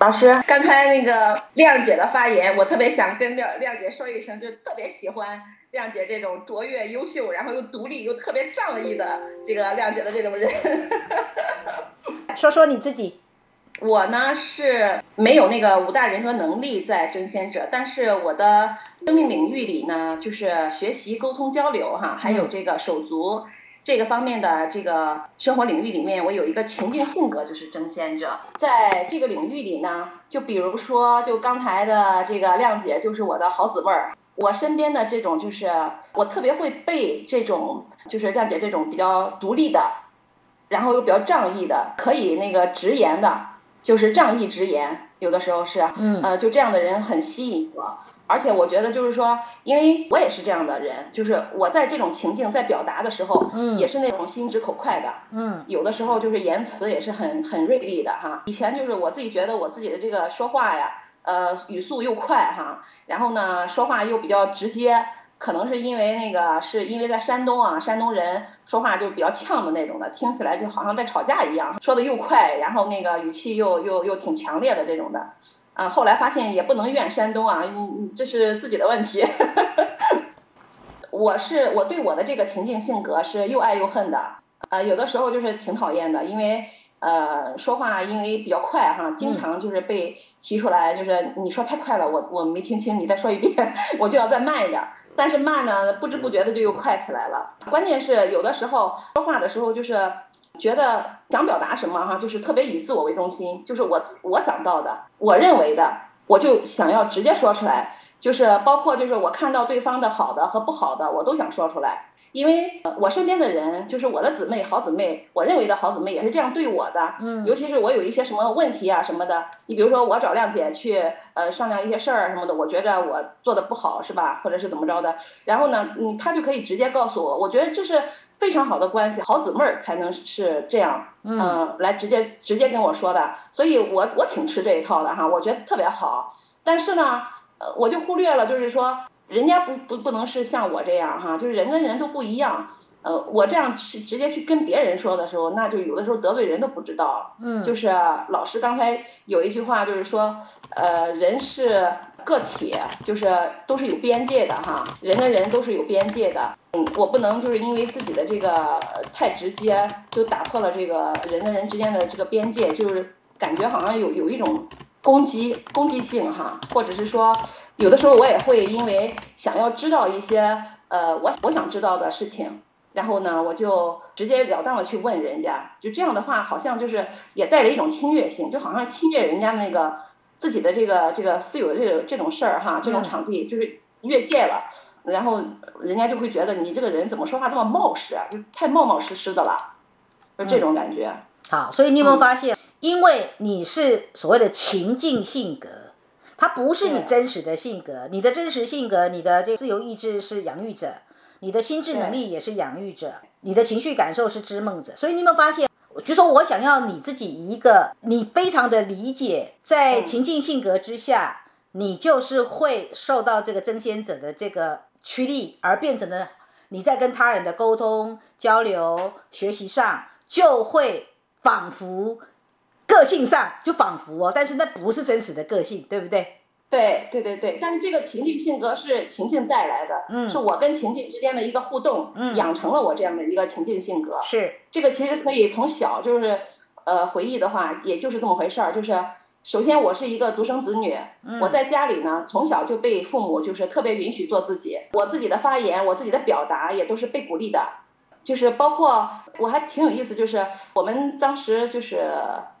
老师，刚才那个亮姐的发言，我特别想跟亮亮姐说一声，就特别喜欢亮姐这种卓越、优秀，然后又独立又特别仗义的这个亮姐的这种人。说说你自己。我呢是没有那个五大人格能力在争先者，但是我的生命领域里呢，就是学习、沟通、交流哈，还有这个手足。这个方面的这个生活领域里面，我有一个情境性格，就是争先者。在这个领域里呢，就比如说，就刚才的这个亮姐就是我的好姊妹儿。我身边的这种就是我特别会被这种就是亮姐这种比较独立的，然后又比较仗义的，可以那个直言的，就是仗义直言，有的时候是，嗯呃，就这样的人很吸引我。而且我觉得就是说，因为我也是这样的人，就是我在这种情境在表达的时候，嗯，也是那种心直口快的，嗯，有的时候就是言辞也是很很锐利的哈。以前就是我自己觉得我自己的这个说话呀，呃，语速又快哈，然后呢，说话又比较直接，可能是因为那个是因为在山东啊，山东人说话就比较呛的那种的，听起来就好像在吵架一样，说的又快，然后那个语气又又又挺强烈的这种的。啊，后来发现也不能怨山东啊，这是自己的问题。我是我对我的这个情境性格是又爱又恨的，呃，有的时候就是挺讨厌的，因为呃说话因为比较快哈，经常就是被提出来，就是你说太快了，我我没听清，你再说一遍，我就要再慢一点。但是慢呢，不知不觉的就又快起来了。关键是有的时候说话的时候就是。觉得想表达什么哈，就是特别以自我为中心，就是我我想到的，我认为的，我就想要直接说出来，就是包括就是我看到对方的好的和不好的，我都想说出来。因为我身边的人，就是我的姊妹、好姊妹，我认为的好姊妹也是这样对我的。嗯，尤其是我有一些什么问题啊什么的，你比如说我找亮姐去呃商量一些事儿什么的，我觉着我做的不好是吧，或者是怎么着的，然后呢，嗯，她就可以直接告诉我，我觉得这是。非常好的关系，好姊妹儿才能是这样，嗯，来直接直接跟我说的，所以我我挺吃这一套的哈，我觉得特别好。但是呢，呃，我就忽略了，就是说人家不不不能是像我这样哈，就是人跟人都不一样。呃，我这样去直接去跟别人说的时候，那就有的时候得罪人都不知道。嗯，就是老师刚才有一句话，就是说，呃，人是。个体就是都是有边界的哈，人跟人都是有边界的。嗯，我不能就是因为自己的这个太直接，就打破了这个人跟人之间的这个边界，就是感觉好像有有一种攻击攻击性哈，或者是说有的时候我也会因为想要知道一些呃我我想知道的事情，然后呢我就直截了当的去问人家，就这样的话好像就是也带了一种侵略性，就好像侵略人家那个。自己的这个这个私有的这种这种事儿哈，这种场地就是越界了，然后人家就会觉得你这个人怎么说话这么冒失啊，就太冒冒失失的了，就这种感觉。好，所以你有没有发现，因为你是所谓的情境性格，它不是你真实的性格，你的真实性格，你的这自由意志是养育者，你的心智能力也是养育者，你的情绪感受是织梦者，所以你有没有发现？就说我想要你自己一个，你非常的理解，在情境性格之下，你就是会受到这个争先者的这个驱力，而变成了你在跟他人的沟通、交流、学习上，就会仿佛个性上就仿佛哦，但是那不是真实的个性，对不对？对对对对，但是这个情境性格是情境带来的，嗯，是我跟情境之间的一个互动，嗯，养成了我这样的一个情境性格。是这个其实可以从小就是，呃，回忆的话，也就是这么回事儿。就是首先我是一个独生子女，我在家里呢，从小就被父母就是特别允许做自己，我自己的发言，我自己的表达也都是被鼓励的。就是包括我还挺有意思，就是我们当时就是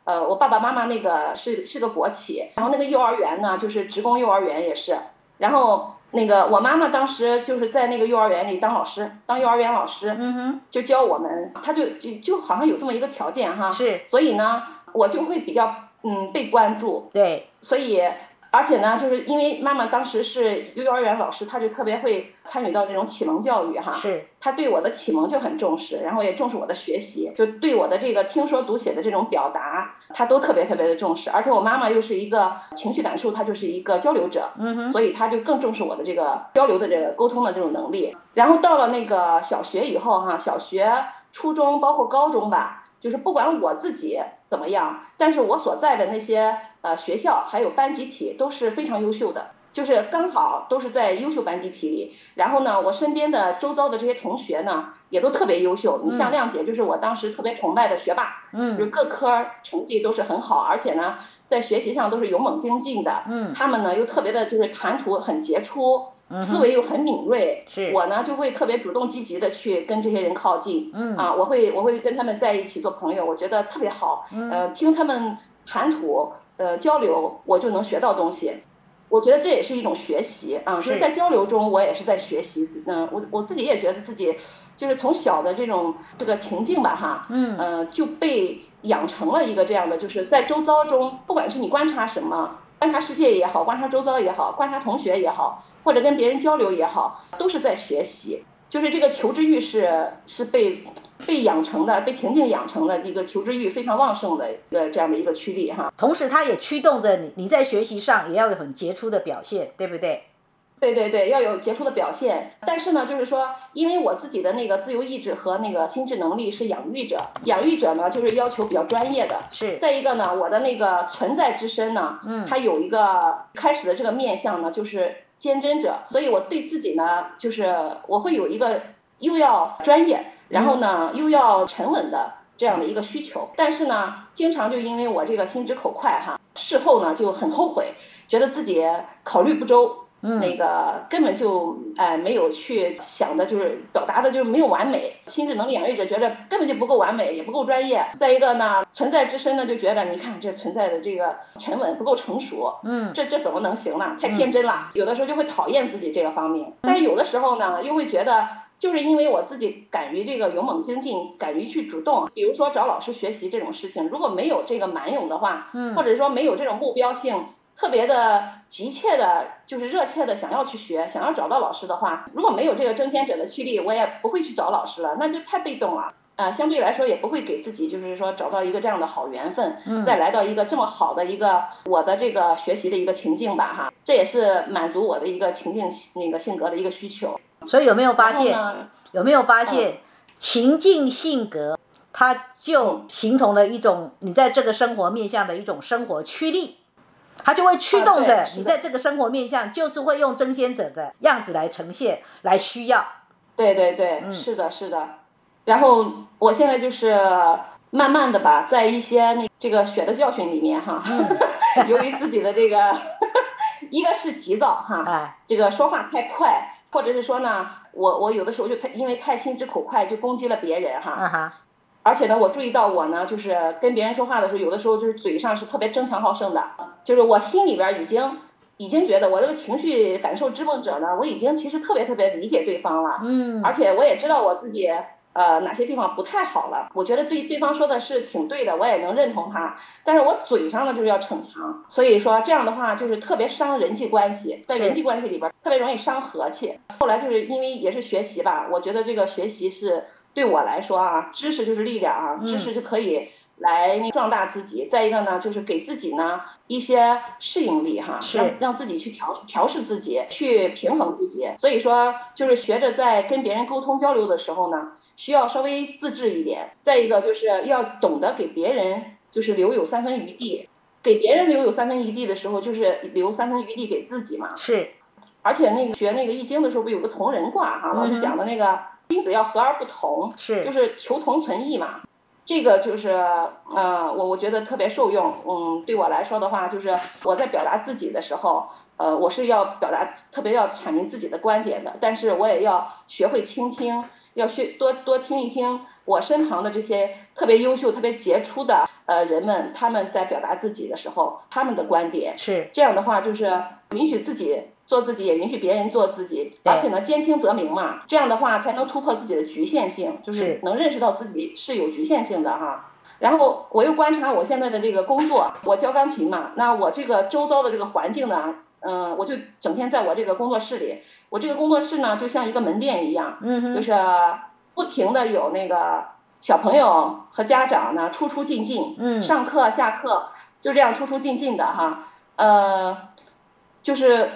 呃，我爸爸妈妈那个是是个国企，然后那个幼儿园呢就是职工幼儿园也是，然后那个我妈妈当时就是在那个幼儿园里当老师，当幼儿园老师，嗯哼，就教我们，他就就就好像有这么一个条件哈，是，所以呢，我就会比较嗯被关注，对，所以而且呢，就是因为妈妈当时是幼儿园老师，她就特别会参与到这种启蒙教育哈。是。她对我的启蒙就很重视，然后也重视我的学习，就对我的这个听说读写的这种表达，她都特别特别的重视。而且我妈妈又是一个情绪感受，她就是一个交流者，嗯哼。所以她就更重视我的这个交流的这个沟通的这种能力。然后到了那个小学以后哈，小学、初中包括高中吧，就是不管我自己怎么样，但是我所在的那些。呃，学校还有班集体都是非常优秀的，就是刚好都是在优秀班集体里。然后呢，我身边的周遭的这些同学呢，也都特别优秀。你像亮姐，就是我当时特别崇拜的学霸，嗯，就各科成绩都是很好，而且呢，在学习上都是勇猛精进的。嗯，他们呢又特别的，就是谈吐很杰出，思维又很敏锐。是，我呢就会特别主动积极的去跟这些人靠近。嗯，啊，我会我会跟他们在一起做朋友，我觉得特别好。嗯，呃，听他们谈吐。呃，交流我就能学到东西，我觉得这也是一种学习啊。就是在交流中，我也是在学习。嗯，我我自己也觉得自己，就是从小的这种这个情境吧，哈，嗯，呃，就被养成了一个这样的，就是在周遭中，不管是你观察什么，观察世界也好，观察周遭也好，观察同学也好，或者跟别人交流也好，都是在学习。就是这个求知欲是是被被养成的，被情境养成的一个求知欲非常旺盛的一个这样的一个驱力哈。同时，它也驱动着你，你在学习上也要有很杰出的表现，对不对？对对对，要有杰出的表现。但是呢，就是说，因为我自己的那个自由意志和那个心智能力是养育者，养育者呢就是要求比较专业的。是。再一个呢，我的那个存在之身呢，嗯，它有一个开始的这个面相呢，就是。坚贞者，所以我对自己呢，就是我会有一个又要专业，然后呢又要沉稳的这样的一个需求。但是呢，经常就因为我这个心直口快哈，事后呢就很后悔，觉得自己考虑不周。那个根本就哎没有去想的，就是表达的，就是没有完美。心智能力养育者觉得根本就不够完美，也不够专业。再一个呢，存在之身呢就觉得，你看这存在的这个沉稳不够成熟，嗯，这这怎么能行呢？太天真了。有的时候就会讨厌自己这个方面，但是有的时候呢，又会觉得，就是因为我自己敢于这个勇猛精进，敢于去主动，比如说找老师学习这种事情，如果没有这个蛮勇的话，嗯，或者说没有这种目标性。特别的急切的，就是热切的想要去学，想要找到老师的话，如果没有这个争先者的驱力，我也不会去找老师了，那就太被动了啊！相对来说，也不会给自己就是说找到一个这样的好缘分，再来到一个这么好的一个我的这个学习的一个情境吧，哈，这也是满足我的一个情境那个性格的一个需求。所以有没有发现？有没有发现情境性格，它就形同了一种你在这个生活面向的一种生活驱力。它就会驱动着你在这个生活面向，就是会用争先者的样子来呈现，来需要。对对对，是的，是的。然后我现在就是慢慢的吧，在一些那这个血的教训里面哈，由于自己的这个，一个是急躁哈，这个说话太快，或者是说呢，我我有的时候就太因为太心直口快，就攻击了别人哈。而且呢，我注意到我呢，就是跟别人说话的时候，有的时候就是嘴上是特别争强好胜的，就是我心里边已经已经觉得我这个情绪感受支配者呢，我已经其实特别特别理解对方了，嗯，而且我也知道我自己呃哪些地方不太好了，我觉得对对方说的是挺对的，我也能认同他，但是我嘴上呢就是要逞强，所以说这样的话就是特别伤人际关系，在人际关系里边特别容易伤和气。后来就是因为也是学习吧，我觉得这个学习是。对我来说啊，知识就是力量啊，知识就可以来壮大自己。再一个呢，就是给自己呢一些适应力哈，让让自己去调调试自己，去平衡自己。所以说，就是学着在跟别人沟通交流的时候呢，需要稍微自制一点。再一个就是要懂得给别人就是留有三分余地，给别人留有三分余地的时候，就是留三分余地给自己嘛。是，而且那个学那个易经的时候，不有个同人卦哈，老师讲的那个。君子要和而不同，是就是求同存异嘛。这个就是，呃，我我觉得特别受用。嗯，对我来说的话，就是我在表达自己的时候，呃，我是要表达特别要阐明自己的观点的，但是我也要学会倾听，要学多多听一听我身旁的这些特别优秀、特别杰出的呃人们，他们在表达自己的时候，他们的观点是这样的话，就是允许自己。做自己也允许别人做自己，而且呢，兼听则明嘛，这样的话才能突破自己的局限性，就是能认识到自己是有局限性的哈。然后我又观察我现在的这个工作，我教钢琴嘛，那我这个周遭的这个环境呢，嗯，我就整天在我这个工作室里，我这个工作室呢就像一个门店一样，嗯就是不停的有那个小朋友和家长呢出出进进，嗯上课下课就这样出出进进的哈，呃，就是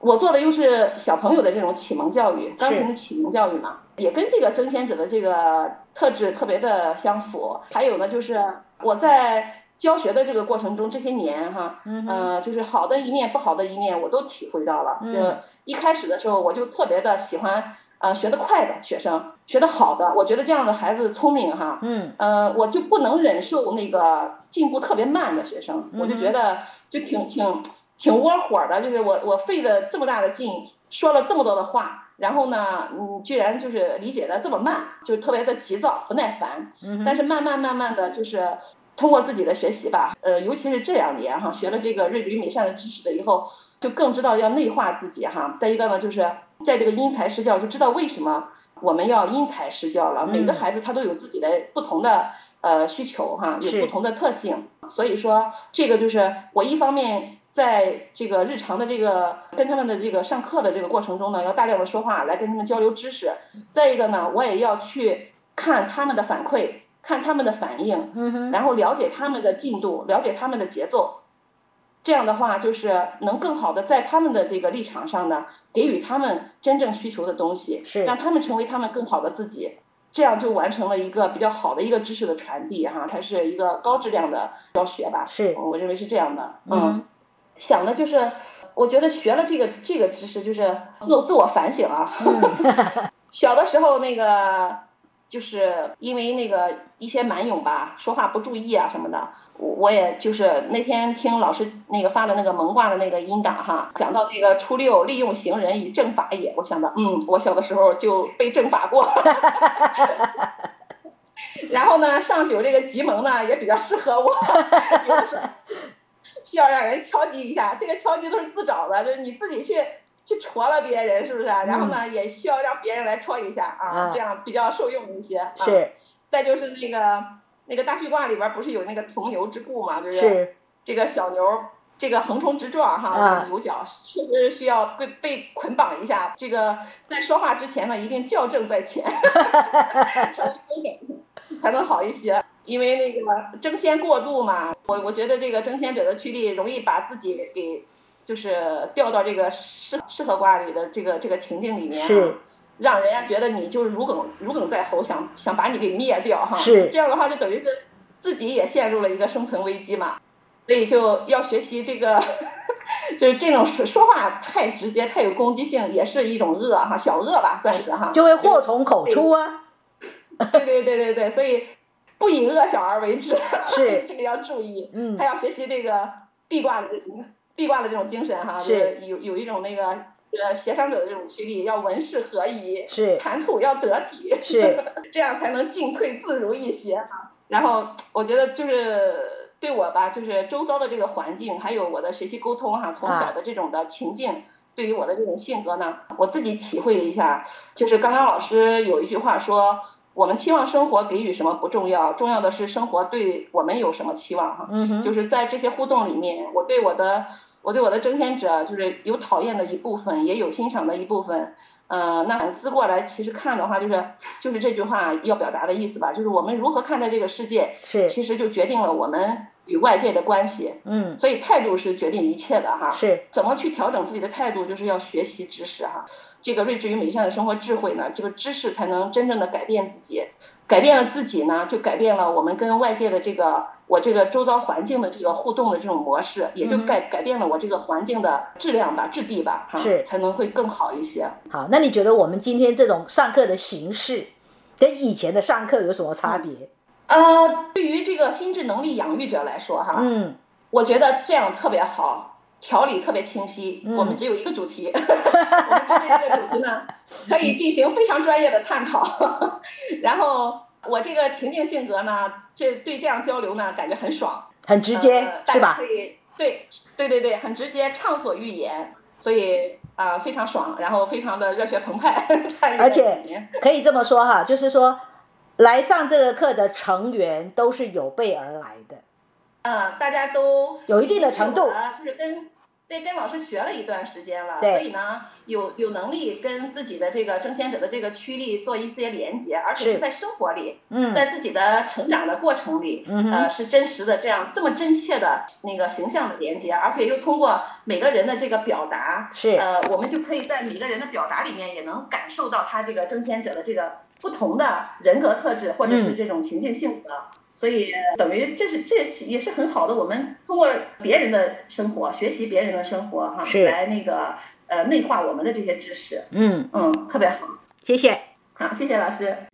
我做的又是小朋友的这种启蒙教育，钢琴的启蒙教育嘛，也跟这个争先者的这个特质特别的相符。还有呢，就是我在教学的这个过程中，这些年哈，嗯呃，就是好的一面、不好的一面，我都体会到了。嗯就一开始的时候，我就特别的喜欢。呃，学得快的学生，学得好的，我觉得这样的孩子聪明哈，嗯呃，我就不能忍受那个进步特别慢的学生，我嗯就觉得就挺挺挺窝火的，就是我我费了这么大的劲，说了这么多的话，然后呢，你居然就是理解的这么慢，就特别的急躁不耐烦。嗯但是慢慢慢慢的就是通过自己的学习吧，呃，尤其是这两年哈，学了这个瑞比与美善的知识了以后，就更知道要内化自己哈。再一个呢，就是在这个因材施教，就知道为什么我们要因材施教了。每个孩子他都有自己的不同的呃需求哈，有不同的特性，所以说这个就是我一方面。在这个日常的这个跟他们的这个上课的这个过程中呢，要大量的说话来跟他们交流知识。再一个呢，我也要去看他们的反馈，看他们的反应，然后了解他们的进度，了解他们的节奏。这样的话，就是能更好的在他们的这个立场上呢，给予他们真正需求的东西，是让他们成为他们更好的自己。这样就完成了一个比较好的一个知识的传递，哈，它是一个高质量的教学吧。是我认为是这样的。嗯，想的就是，我觉得学了这个这个知识，就是自自我反省啊。小的时候那个，就是因为那个一些蛮勇吧，说话不注意啊什么的，我我也就是那天听老师那个发的那个蒙卦的那个音档哈，讲到那个初六利用行人以正法也，我想到，嗯，我小的时候就被正法过。然后呢，上九这个吉蒙呢也比较适合我，有的时候需要让人敲击一下，这个敲击都是自找的，就是你自己去去戳了别人，是不是啊？然后呢，也需要让别人来戳一下啊啊，这样比较受用一些。啊、是再就是那个那个大畜卦里边不是有那个同牛之故嘛，就是是，这个小牛。这个横冲直撞哈，啊牛角确实需要被被捆绑一下。这个在说话之前呢，一定校正在前，稍微收敛才能好一些。因为那个争先过度嘛，我我觉得这个争先者的趋力容易把自己给就是掉到这个适适合卦里的这个这个情境里面、啊，是让人家觉得你就是如鲠如鲠在喉，想想把你给灭掉哈。是这样的话，就等于是自己也陷入了一个生存危机嘛。所以就要学习这个，就是这种说说话太直接、太有攻击性，也是一种恶哈，小恶吧，算是哈。就会祸从口出啊。对对对对对，所以不以恶小而为之，是 这个要注意。嗯还要学习这个壁挂的壁挂的这种精神哈，就是有有一种那个呃协商者的这种驱力，要文饰合一，是谈吐要得体，是 这样才能进退自如一些哈。然后我觉得就是对我吧，就是周遭的这个环境，还有我的学习沟通哈，从小的这种的情境。对于我的这种性格呢，我自己体会了一下，就是刚刚老师有一句话说，我们期望生活给予什么不重要，重要的是生活对我们有什么期望哈。嗯哼，就是在这些互动里面，我对我的我对我的争先者，就是有讨厌的一部分，也有欣赏的一部分。呃，那反思过来，其实看的话，就是就是这句话要表达的意思吧，就是我们如何看待这个世界，是其实就决定了我们与外界的关系。嗯所以态度是决定一切的哈。是怎么去调整自己的态度，就是要学习知识哈。这个睿智与美善的生活智慧呢，这个知识才能真正的改变自己，改变了自己呢，就改变了我们跟外界的这个我这个周遭环境的这个互动的这种模式，也就改改变了我这个环境的质量吧、质地吧，哈，是才能会更好一些。好。那你觉得我们今天这种上课的形式，跟以前的上课有什么差别？呃，对于这个心智能力养育者来说哈，嗯，我觉得这样特别好。条理特别清晰，嗯我们只有一个主题，我们针对这个主题呢，可以进行非常专业的探讨。然后我这个情境性格呢，这对这样交流呢，感觉很爽，很直接、呃、是吧家可？以对对对对，很直接，畅所欲言，所以啊、呃非常爽，然后非常的热血澎湃。而且可以这么说哈，就是说，来上这个课的成员都是有备而来的。嗯，大家都有一定的程度，就是跟对跟老师学了一段时间了，所以呢，有有能力跟自己的这个争先者的这个驱力做一些连接，而且是在生活里，在自己的成长的过程里，呃，是真实的这样这么真切的那个形象的连接，而且又通过每个人的这个表达，是。呃，我们就可以在每个人的表达里面也能感受到他这个争先者的这个不同的人格特质或者是这种情境性格。所以等于这是这也是很好的，我们通过别人的生活学习别人的生活哈，来那个呃内化我们的这些知识。嗯嗯，特别好，谢谢。好，谢谢老师。